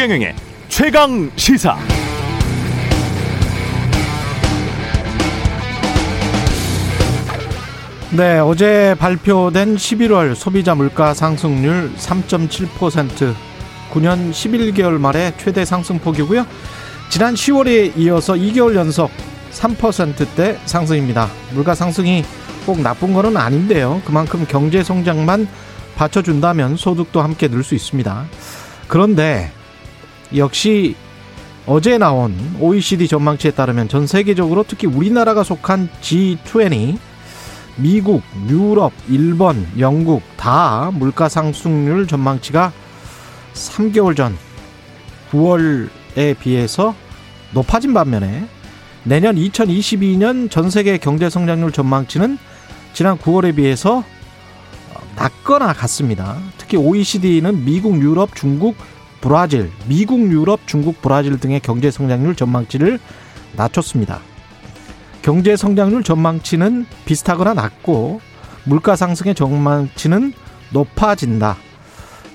최경영의 최강 시사. 네, 어제 발표된 11월 소비자 물가 상승률 3.7%, 9년 11개월 만에 최대 상승폭이고요. 지난 10월에 이어서 2개월 연속 3%대 상승입니다. 물가 상승이 꼭 나쁜 거는 아닌데요. 그만큼 경제 성장만 받쳐준다면 소득도 함께 늘 수 있습니다. 그런데 역시 어제 나온 OECD 전망치에 따르면 전 세계적으로 특히 우리나라가 속한 G20 미국, 유럽, 일본, 영국 다 물가 상승률 전망치가 3개월 전 9월에 비해서 높아진 반면에 내년 2022년 전 세계 경제 성장률 전망치는 지난 9월에 비해서 낮거나 같습니다. 특히 OECD는 미국, 유럽, 중국, 브라질, 미국, 유럽, 중국, 브라질 등의 경제 성장률 전망치를 낮췄습니다. 경제 성장률 전망치는 비슷하거나 낮고 물가 상승의 전망치는 높아진다.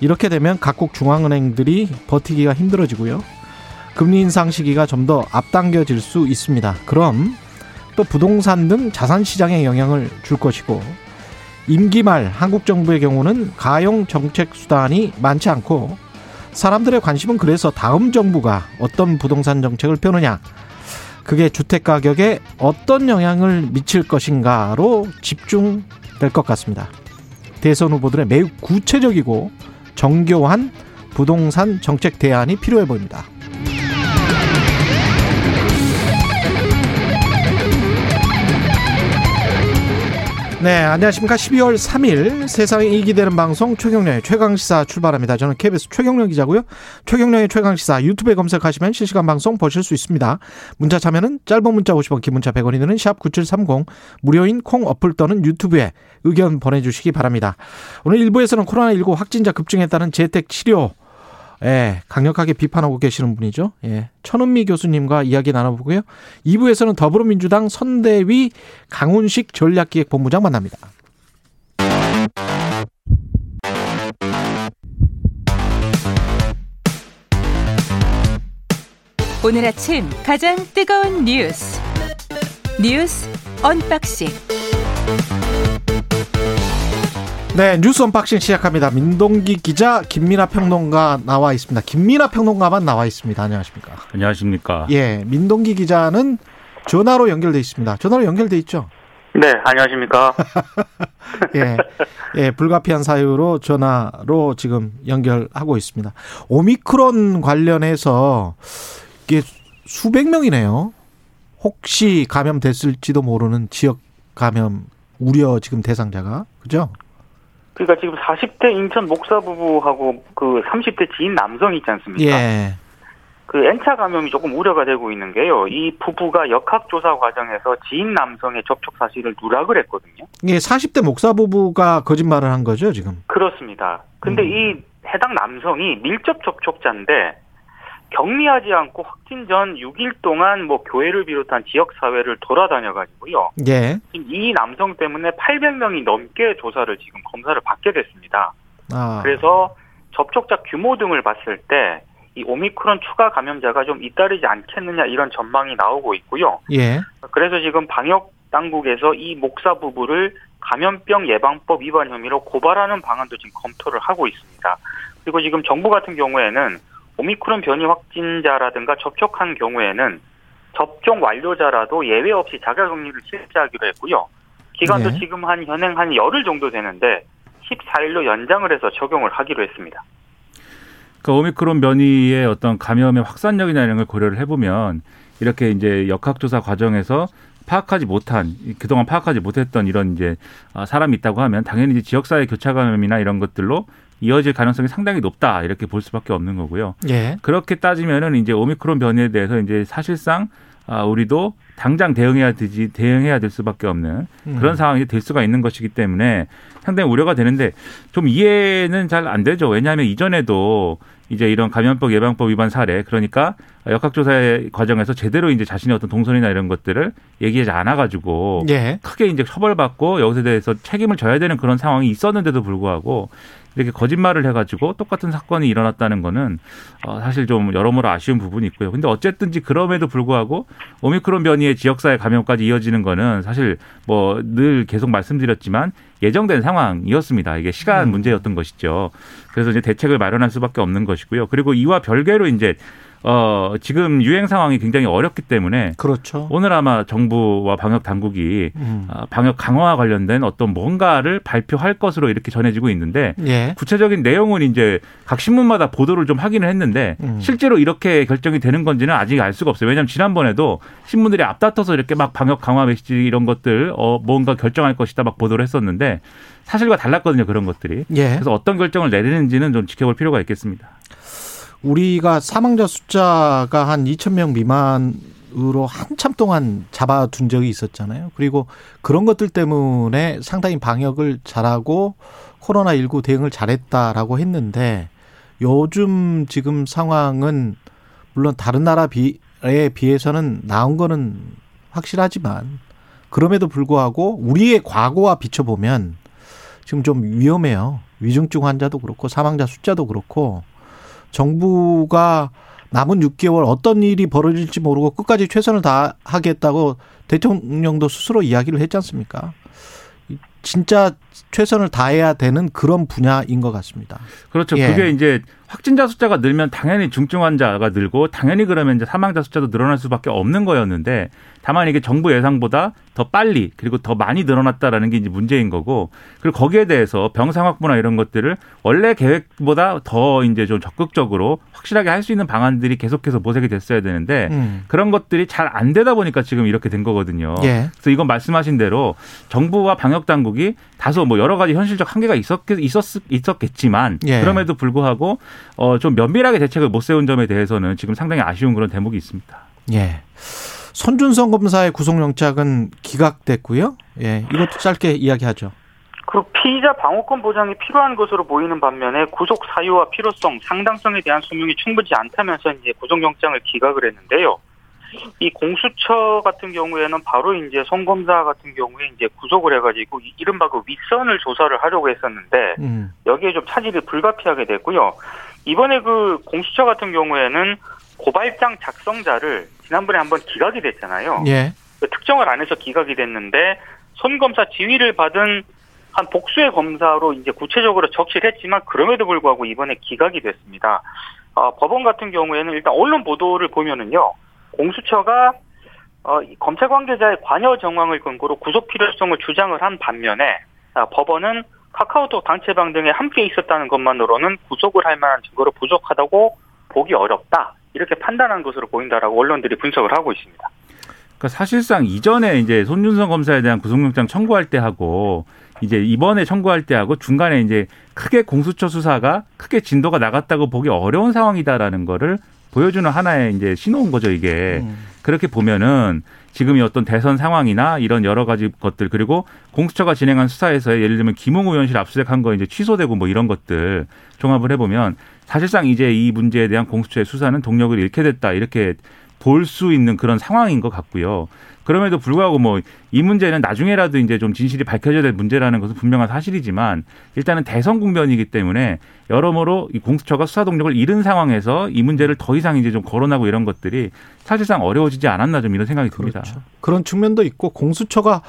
이렇게 되면 각국 중앙은행들이 버티기가 힘들어지고요. 금리 인상 시기가 좀 더 앞당겨질 수 있습니다. 그럼 또 부동산 등 자산 시장에 영향을 줄 것이고 임기 말 한국 정부의 경우는 가용 정책 수단이 많지 않고 사람들의 관심은 그래서 다음 정부가 어떤 부동산 정책을 펴느냐 그게 주택 가격에 어떤 영향을 미칠 것인가로 집중될 것 같습니다. 대선 후보들의 매우 구체적이고 정교한 부동산 정책 대안이 필요해 보입니다. 네, 안녕하십니까. 12월 3일 세상에 이익이 되는 방송 최경련의 최강시사 출발합니다. 저는 KBS 최경련 기자고요. 최경련의 최강시사 유튜브에 검색하시면 실시간 방송 보실 수 있습니다. 문자 참여는 짧은 문자 50원, 긴 문자 100원이 드는 샵9730 무료인 콩 어플 또는 유튜브에 의견 보내주시기 바랍니다. 오늘 1부에서는 코로나19 확진자 급증에 따른 재택 치료 예, 강력하게 비판하고 계시는 분이죠. 예. 천은미 교수님과 이야기 나눠보고요. 2부에서는 더불어민주당 선대위 강훈식 전략기획본부장 만납니다. 오늘 아침 가장 뜨거운 뉴스. 뉴스 unboxing. 네, 뉴스 unboxing 시작합니다. 민동기 기자, 김민아 평론가 나와 있습니다. 김민아 평론가만 나와 있습니다. 안녕하십니까? 안녕하십니까? 예, 민동기 기자는 전화로 연결돼 있습니다. 전화로 연결돼 있죠? 네, 안녕하십니까? 예, 예, 불가피한 사유로 전화로 지금 연결하고 있습니다. 오미크론 관련해서 이게 수백 명이네요. 혹시 감염됐을지도 모르는 지역 감염 우려 지금 대상자가 그죠? 그러니까 지금 40대 인천 목사 부부하고 그 30대 지인 남성 있지 않습니까? 예. 그 N차 감염이 조금 우려가 되고 있는 게요. 이 부부가 역학조사 과정에서 지인 남성의 접촉 사실을 누락을 했거든요. 예, 40대 목사 부부가 거짓말을 한 거죠, 지금? 그렇습니다. 근데 음. 이 해당 남성이 밀접 접촉자인데 격리하지 않고 확진 전 6일 동안 뭐 교회를 비롯한 지역 사회를 돌아다녀 가지고요. 예. 이 남성 때문에 800명이 넘게 조사를 지금 검사를 받게 됐습니다. 아. 그래서 접촉자 규모 등을 봤을 때 이 오미크론 추가 감염자가 좀 잇따르지 않겠느냐 이런 전망이 나오고 있고요. 예. 그래서 지금 방역 당국에서 이 목사 부부를 감염병 예방법 위반 혐의로 고발하는 방안도 지금 검토를 하고 있습니다. 그리고 지금 정부 같은 경우에는 오미크론 변이 확진자라든가 접촉한 경우에는 접종 완료자라도 예외 없이 자가격리를 실시하기로 했고요. 기간도 네. 지금 한 현행 한 열흘 정도 되는데 14일로 연장을 해서 적용을 하기로 했습니다. 그 오미크론 변이의 어떤 감염의 확산력이나 이런 걸 고려를 해보면 이렇게 이제 역학조사 과정에서 파악하지 못한 그동안 파악하지 못했던 이런 이제 아, 사람이 있다고 하면 당연히 지역사회 교차 감염이나 이런 것들로 이어질 가능성이 상당히 높다 이렇게 볼 수밖에 없는 거고요. 예. 그렇게 따지면은 이제 오미크론 변이에 대해서 이제 사실상 아, 우리도 당장 대응해야 되지 대응해야 될 수밖에 없는 음. 그런 상황이 될 수가 있는 것이기 때문에 상당히 우려가 되는데 좀 이해는 잘 안 되죠. 왜냐하면 이전에도 이제 이런 감염법 예방법 위반 사례 그러니까 역학조사 과정에서 제대로 이제 자신의 어떤 동선이나 이런 것들을 얘기하지 않아 가지고 예. 크게 이제 처벌받고 여기서 대해서 책임을 져야 되는 그런 상황이 있었는데도 불구하고 이렇게 거짓말을 해가지고 똑같은 사건이 일어났다는 거는 어, 사실 좀 여러모로 아쉬운 부분이 있고요. 근데 어쨌든지 그럼에도 불구하고 오미크론 변이의 지역사회 감염까지 이어지는 거는 사실 뭐 늘 계속 말씀드렸지만 예정된 상황이었습니다. 이게 시간 음. 문제였던 것이죠. 그래서 이제 대책을 마련할 수밖에 없는 것이고요. 그리고 이와 별개로 이제 어 지금 유행 상황이 굉장히 어렵기 때문에 그렇죠. 오늘 아마 정부와 방역 당국이 음. 아, 방역 강화와 관련된 어떤 뭔가를 발표할 것으로 이렇게 전해지고 있는데 예. 구체적인 내용은 이제 각 신문마다 보도를 좀 하기는 했는데 음. 실제로 이렇게 결정이 되는 건지는 아직 알 수가 없어요. 왜냐하면 지난번에도 신문들이 앞다퉈서 이렇게 막 방역 강화 메시지 이런 것들 어 뭔가 결정할 것이다 막 보도를 했었는데 사실과 달랐거든요 그런 것들이. 예. 그래서 어떤 결정을 내리는지는 좀 지켜볼 필요가 있겠습니다. 우리가 사망자 숫자가 한 2천 명 미만으로 한참 동안 잡아둔 적이 있었잖아요. 그리고 그런 것들 때문에 상당히 방역을 잘하고 코로나19 대응을 잘했다라고 했는데 요즘 지금 상황은 물론 다른 나라 비에 비해서는 나은 거는 확실하지만 그럼에도 불구하고 우리의 과거와 비춰보면 지금 좀 위험해요. 위중증 환자도 그렇고 사망자 숫자도 그렇고 정부가 남은 6개월 어떤 일이 벌어질지 모르고 끝까지 최선을 다하겠다고 대통령도 스스로 이야기를 했지 않습니까? 진짜 최선을 다해야 되는 그런 분야인 것 같습니다. 그렇죠. 예. 그게 이제 확진자 숫자가 늘면 당연히 중증 환자가 늘고 당연히 그러면 이제 사망자 숫자도 늘어날 수밖에 없는 거였는데 다만 이게 정부 예상보다 더 빨리 그리고 더 많이 늘어났다라는 게 이제 문제인 거고 그리고 거기에 대해서 병상 확보나 이런 것들을 원래 계획보다 더 이제 좀 적극적으로 확실하게 할 수 있는 방안들이 계속해서 모색이 됐어야 되는데 음. 그런 것들이 잘 안 되다 보니까 지금 이렇게 된 거거든요. 예. 그래서 이건 말씀하신 대로 정부와 방역 당국 이 다소 뭐 여러 가지 현실적 한계가 있었겠, 있었, 있었겠지만 예. 그럼에도 불구하고 어, 좀 면밀하게 대책을 못 세운 점에 대해서는 지금 상당히 아쉬운 그런 대목이 있습니다. 예. 손준성 검사의 구속영장은 기각됐고요. 예. 이것도 짧게 이야기하죠. 그 피의자 방어권 보장이 필요한 것으로 보이는 반면에 구속 사유와 필요성, 상당성에 대한 소명이 충분치 않다면서 이제 구속영장을 기각을 했는데요. 이 공수처 같은 경우에는 바로 이제 송 검사 같은 경우에 이제 구속을 해가지고 이- 이른바 그 윗선을 조사를 하려고 했었는데 음. 여기에 좀 차질이 불가피하게 됐고요. 이번에 그 공수처 같은 경우에는 고발장 작성자를 지난번에 한번 기각이 됐잖아요. 예. 그 특정을 안 해서 기각이 됐는데 손 검사 지휘를 받은 한 복수의 검사로 이제 구체적으로 적시를 했지만 그럼에도 불구하고 이번에 기각이 됐습니다. 어, 법원 같은 경우에는 일단 언론 보도를 보면은요, 공수처가 어, 이 검찰 관계자의 관여 정황을 근거로 구속 필요성을 주장을 한 반면에 아, 법원은 카카오톡 단체방 등에 함께 있었다는 것만으로는 구속을 할 만한 증거로 부족하다고 보기 어렵다 이렇게 판단한 것으로 보인다라고 언론들이 분석을 하고 있습니다. 그러니까 사실상 이전에 이제 손준성 검사에 대한 구속영장 청구할 때 하고 이제 이번에 청구할 때 하고 중간에 이제 크게 공수처 수사가 크게 진도가 나갔다고 보기 어려운 상황이다라는 거를 보여주는 하나의 이제 신호인 거죠, 이게. 음. 그렇게 보면은 지금이 어떤 대선 상황이나 이런 여러 가지 것들 그리고 공수처가 진행한 수사에서 예를 들면 김웅 의원실 압수수색한 거 이제 취소되고 뭐 이런 것들 종합을 해보면 사실상 이제 이 문제에 대한 공수처의 수사는 동력을 잃게 됐다 이렇게 볼 수 있는 그런 상황인 것 같고요. 그럼에도 불구하고 뭐 이 문제는 나중에라도 이제 좀 진실이 밝혀져야 될 문제라는 것은 분명한 사실이지만 일단은 대선 국면이기 때문에 여러모로 이 공수처가 수사 동력을 잃은 상황에서 이 문제를 더 이상 이제 좀 거론하고 이런 것들이 사실상 어려워지지 않았나 좀 이런 생각이 듭니다. 그렇죠. 그런 측면도 있고 공수처가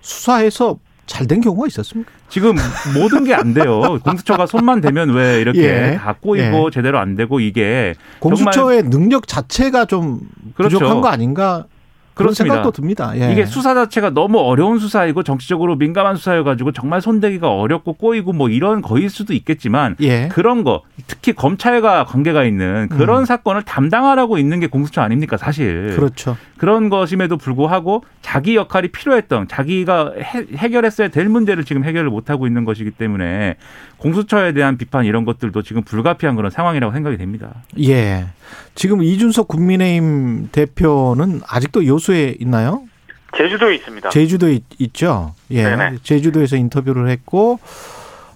수사해서 잘 된 경우가 있었습니까? 지금 모든 게 안 돼요. 공수처가 손만 대면 왜 이렇게 예. 다 꼬이고 제대로 안 되고 이게 공수처의 능력 자체가 좀 그렇죠. 부족한 거 아닌가 그런 그렇습니다. 생각도 듭니다. 예. 이게 수사 자체가 너무 어려운 수사이고 정치적으로 민감한 수사여가지고 정말 손대기가 어렵고 꼬이고 뭐 이런 거일 수도 있겠지만 예. 그런 거 특히 검찰과 관계가 있는 그런 음. 사건을 담당하라고 있는 게 공수처 아닙니까 사실 그렇죠. 그런 것임에도 불구하고 자기 역할이 필요했던 자기가 해, 해결했어야 될 문제를 지금 해결을 못하고 있는 것이기 때문에 공수처에 대한 비판 이런 것들도 지금 불가피한 그런 상황이라고 생각이 됩니다. 예. 지금 이준석 국민의힘 대표는 아직도 여수에 있나요? 제주도에 있습니다. 제주도에 있, 있죠. 예. 네네. 제주도에서 인터뷰를 했고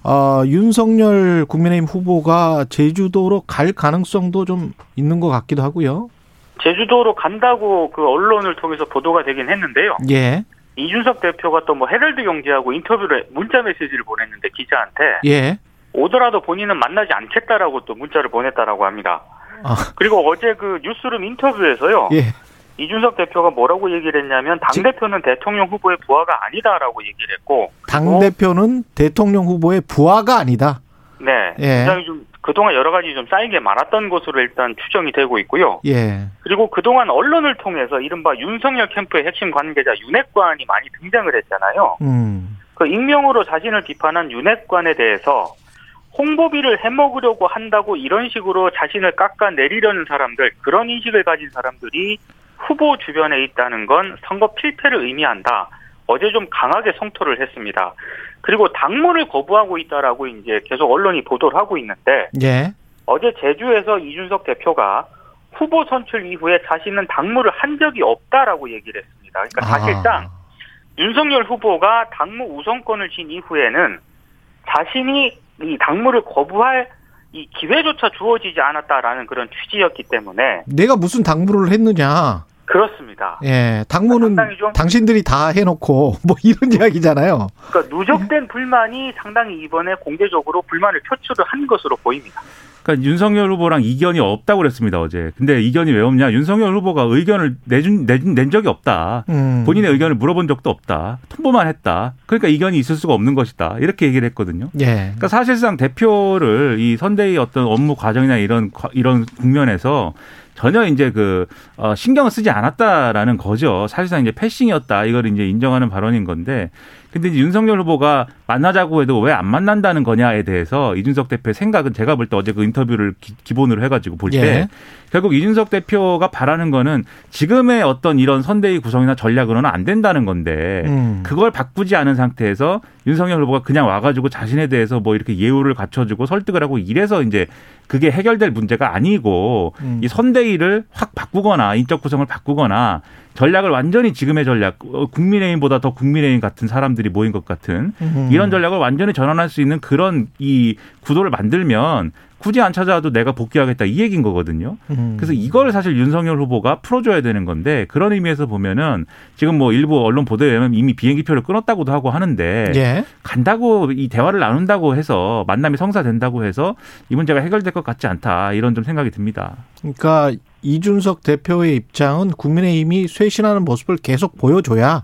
어, 윤석열 국민의힘 후보가 제주도로 갈 가능성도 좀 있는 것 같기도 하고요. 제주도로 간다고 그 언론을 통해서 보도가 되긴 했는데요. 예. 이준석 대표가 또 뭐 헤럴드 경제하고 인터뷰를 문자 메시지를 보냈는데 기자한테 예. 오더라도 본인은 만나지 않겠다라고 또 문자를 보냈다라고 합니다. 아. 그리고 어제 그 뉴스룸 인터뷰에서요. 예. 이준석 대표가 뭐라고 얘기를 했냐면 당 대표는 대통령 후보의 부하가 아니다라고 얘기를 했고 당 대표는 대통령 후보의 부하가 아니다. 네, 예. 굉장히 좀 그동안 여러 가지 좀 쌓이게 많았던 것으로 일단 추정이 되고 있고요. 예. 그리고 그동안 언론을 통해서 이른바 윤석열 캠프의 핵심 관계자 윤핵관이 많이 등장을 했잖아요. 음. 그 익명으로 자신을 비판한 윤핵관에 대해서 홍보비를 해먹으려고 한다고 이런 식으로 자신을 깎아내리려는 사람들, 그런 인식을 가진 사람들이 후보 주변에 있다는 건 선거 필패를 의미한다. 어제 좀 강하게 성토를 했습니다. 그리고 당무를 거부하고 있다라고 이제 계속 언론이 보도를 하고 있는데 예. 어제 제주에서 이준석 대표가 후보 선출 이후에 자신은 당무를 한 적이 없다라고 얘기를 했습니다. 그러니까 사실상 아. 윤석열 후보가 당무 우선권을 쥔 이후에는 자신이 이 당무를 거부할 이 기회조차 주어지지 않았다라는 그런 취지였기 때문에 내가 무슨 당무를 했느냐. 그렇습니다. 예. 당무는 좀- 당신들이 다 해놓고 뭐 이런 이야기잖아요. 그러니까 누적된 불만이 상당히 이번에 공개적으로 불만을 표출을 한 것으로 보입니다. 그러니까 윤석열 후보랑 이견이 없다고 그랬습니다 어제. 근데 이견이 왜 없냐? 윤석열 후보가 의견을 내준 내준 낸 적이 없다. 음. 본인의 의견을 물어본 적도 없다. 통보만 했다. 그러니까 이견이 있을 수가 없는 것이다. 이렇게 얘기를 했거든요. 예. 그러니까 사실상 대표를 이 선대위 어떤 업무 과정이나 이런 과- 이런 국면에서 전혀 이제 그 어, 신경을 쓰지 않았다라는 거죠. 사실상 이제 패싱이었다. 이걸 이제 인정하는 발언인 건데, 근데 이제 윤석열 후보가 만나자고 해도 왜 안 만난다는 거냐에 대해서 이준석 대표의 생각은 제가 볼 때 어제 그 인터뷰를 기, 본으로 해가지고 볼때 예. 결국 이준석 대표가 바라는 거는 지금의 어떤 이런 선대위 구성이나 전략으로는 안 된다는 건데 음. 그걸 바꾸지 않은 상태에서 윤석열 후보가 그냥 와가지고 자신에 대해서 뭐 이렇게 예우를 갖춰주고 설득을 하고 이래서 이제 그게 해결될 문제가 아니고 음. 이 선대위를 확 바꾸거나 인적 구성을 바꾸거나 전략을 완전히 지금의 전략 어, 국민의힘보다 더 국민의힘 같은 사람들이 모인 것 같은 음. 이런 전략을 완전히 전환할 수 있는 그런 이 구도를 만들면 굳이 안 찾아와도 내가 복귀하겠다 이 얘기인 거거든요. 음. 그래서 이걸 사실 윤석열 후보가 풀어줘야 되는 건데 그런 의미에서 보면은 지금 뭐 일부 언론 보도에 의하면 이미 비행기표를 끊었다고도 하고 하는데 예. 간다고 이 대화를 나눈다고 해서 만남이 성사된다고 해서 이 문제가 해결될 것 같지 않다 이런 좀 생각이 듭니다. 그러니까 이준석 대표의 입장은 국민의힘이 쇄신하는 모습을 계속 보여줘야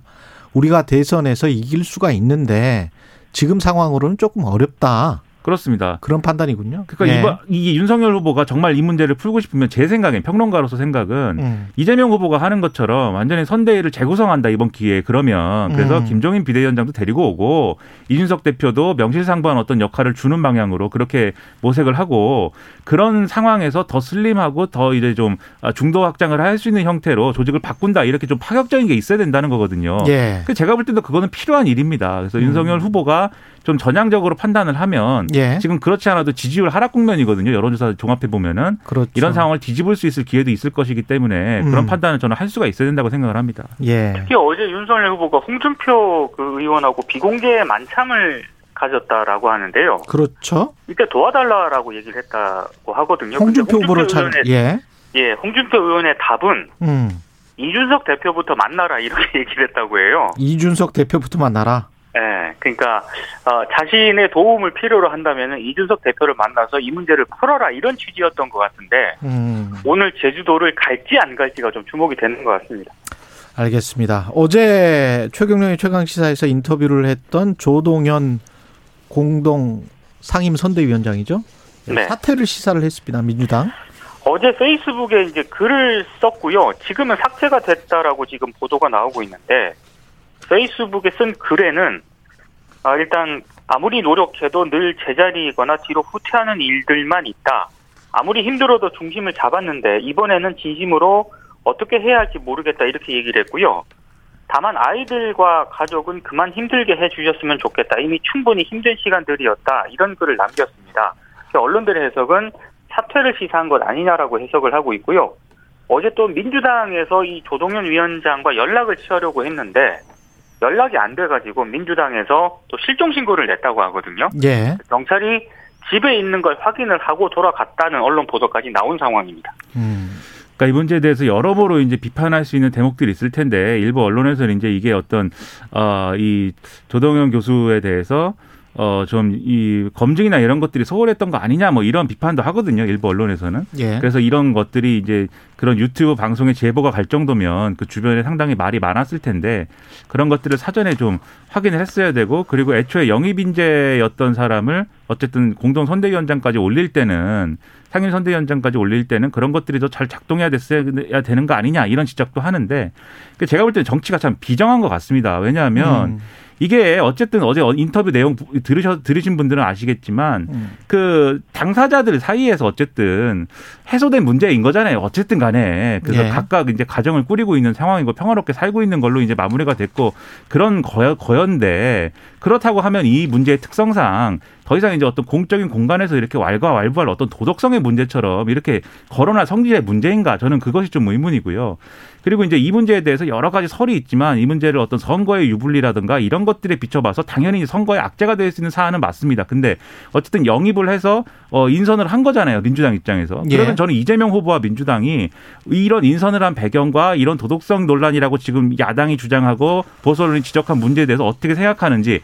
우리가 대선에서 이길 수가 있는데 지금 상황으로는 조금 어렵다. 그렇습니다. 그런 판단이군요. 그러니까 예. 이번 이게 윤석열 후보가 정말 이 문제를 풀고 싶으면 제 생각엔 평론가로서 생각은 음. 이재명 후보가 하는 것처럼 완전히 선대위를 재구성한다 이번 기회에 그러면 그래서 음. 김종인 비대위원장도 데리고 오고 이준석 대표도 명실상부한 어떤 역할을 주는 방향으로 그렇게 모색을 하고 그런 상황에서 더 슬림하고 더 이제 좀 아, 중도 확장을 할 수 있는 형태로 조직을 바꾼다 이렇게 좀 파격적인 게 있어야 된다는 거거든요. 예. 그 제가 볼 때도 그거는 필요한 일입니다. 그래서 음. 윤석열 후보가 좀 전향적으로 판단을 하면 예. 지금 그렇지 않아도 지지율 하락 국면이거든요. 여론조사 종합해 보면은 그렇죠. 이런 상황을 뒤집을 수 있을 기회도 있을 것이기 때문에 음. 그런 판단을 저는 할 수가 있어야 된다고 생각을 합니다. 예. 특히 어제 윤석열 후보가 홍준표 그 의원하고 비공개 만찬을 가졌다라고 하는데요. 그렇죠. 이때 도와달라라고 얘기를 했다고 하거든요. 홍준표 후보를 잘 의원의, 예. 예, 홍준표 의원의 답은 음. 이준석 대표부터 만나라 이렇게 얘기를 했다고 해요. 이준석 대표부터 만나라. 예, 그러니까 어, 자신의 도움을 필요로 한다면은 이준석 대표를 만나서 이 문제를 풀어라 이런 취지였던 것 같은데 음. 오늘 제주도를 갈지 안 갈지가 좀 주목이 되는 것 같습니다. 알겠습니다. 어제 최경영의 최강 시사에서 인터뷰를 했던 조동현 공동 상임 선대위원장이죠. 네. 사퇴를 시사를 했습니다. 민주당. 어제 페이스북에 이제 글을 썼고요. 지금은 삭제가 됐다라고 지금 보도가 나오고 있는데 페이스북에 쓴 글에는 아, 일단 아무리 노력해도 늘 제자리이거나 뒤로 후퇴하는 일들만 있다. 아무리 힘들어도 중심을 잡았는데 이번에는 진심으로 어떻게 해야 할지 모르겠다 이렇게 얘기를 했고요. 다만 아이들과 가족은 그만 힘들게 해주셨으면 좋겠다. 이미 충분히 힘든 시간들이었다. 이런 글을 남겼습니다. 언론들의 해석은 사퇴를 시사한 것 아니냐라고 해석을 하고 있고요. 어제 또 민주당에서 이 조동현 위원장과 연락을 취하려고 했는데 연락이 안 돼가지고 민주당에서 또 실종 신고를 냈다고 하거든요. 예. 경찰이 집에 있는 걸 확인을 하고 돌아갔다는 언론 보도까지 나온 상황입니다. 음. 그러니까 이 문제에 대해서 여러모로 이제 비판할 수 있는 대목들이 있을 텐데 일부 언론에서는 이제 이게 어떤 어이 조동현 교수에 대해서 어 좀 이 검증이나 이런 것들이 소홀했던 거 아니냐 뭐 이런 비판도 하거든요. 일부 언론에서는. 예. 그래서 이런 것들이 이제 그런 유튜브 방송에 제보가 갈 정도면 그 주변에 상당히 말이 많았을 텐데 그런 것들을 사전에 좀 확인을 했어야 되고 그리고 애초에 영입 인재였던 사람을 어쨌든 공동 선대위원장까지 올릴 때는 상임 선대위원장까지 올릴 때는 그런 것들이 더 잘 작동해야 됐어야 되는 거 아니냐 이런 지적도 하는데 그 제가 볼 때는 정치가 참 비정한 것 같습니다. 왜냐하면 음. 이게 어쨌든 어제 인터뷰 내용 들으셔 들으신 분들은 아시겠지만 음. 그 당사자들 사이에서 어쨌든 해소된 문제인 거잖아요. 어쨌든 간에 그래서 예. 각각 이제 가정을 꾸리고 있는 상황이고 평화롭게 살고 있는 걸로 이제 마무리가 됐고 그런 거여, 거연데 그렇다고 하면 이 문제의 특성상 더 이상 이제 어떤 공적인 공간에서 이렇게 왈가왈부할 어떤 도덕성의 문제처럼 이렇게 거론할 성질의 문제인가 저는 그것이 좀 의문이고요. 그리고 이제 이 문제에 대해서 여러 가지 설이 있지만 이 문제를 어떤 선거의 유불리라든가 이런 것들에 비춰봐서 당연히 선거의 악재가 될 수 있는 사안은 맞습니다. 근데 어쨌든 영입을 해서 어 인선을 한 거잖아요. 민주당 입장에서. 예. 그러면 저는 이재명 후보와 민주당이 이런 인선을 한 배경과 이런 도덕성 논란이라고 지금 야당이 주장하고 보수 언론이 지적한 문제에 대해서 어떻게 생각하는지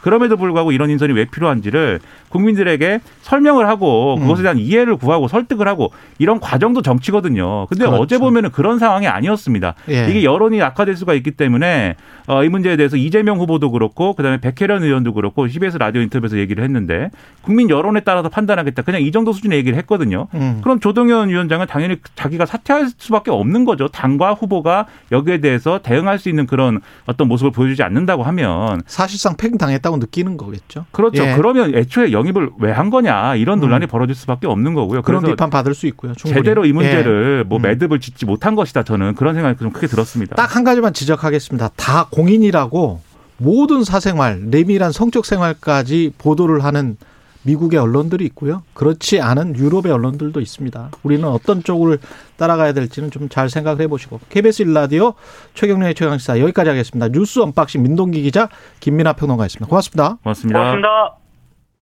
그럼에도 불구하고 이런 인선이 왜 필요한지를 국민들에게 설명을 하고 음. 그것에 대한 이해를 구하고 설득을 하고 이런 과정도 정치거든요. 근데 그렇죠. 어제 보면은 그런 상황이 아니었습니다. 예. 이게 여론이 악화될 수가 있기 때문에 어, 이 문제에 대해서 이재명 후보도 그렇고 그다음에 백혜련 의원도 그렇고 CBS 라디오 인터뷰에서 얘기를 했는데 국민 여론에 따라서 판단하겠다. 그냥 이 정도 수준의 얘기를 했거든요. 음. 그럼 조동현 위원장은 당연히 자기가 사퇴할 수밖에 없는 거죠. 당과 후보가 여기에 대해서 대응할 수 있는 그런 어떤 모습을 보여주지 않는다고 하면 사실상 팽당했다 고 느끼는 거겠죠. 그렇죠. 예. 그러면 애초에 영입을 왜 한 거냐 이런 논란이 벌어질 수밖에 없는 거고요. 그런 비판 받을 수 있고요. 충분히. 제대로 이 문제를 예. 뭐 음. 매듭을 짓지 못한 것이다. 저는 그런 생각이 좀 크게 들었습니다. 딱 한 가지만 지적하겠습니다. 다 공인이라고 모든 사생활, 내밀한 성적 생활까지 보도를 하는 미국의 언론들이 있고요. 그렇지 않은 유럽의 언론들도 있습니다. 우리는 어떤 쪽을 따라가야 될지는 좀 잘 생각을 해보시고. KBS 일라디오 최경영의 최강시사 여기까지 하겠습니다. 뉴스 unboxing 민동기 기자 김민아 평론가였습니다. 고맙습니다. 고맙습니다. 고맙습니다.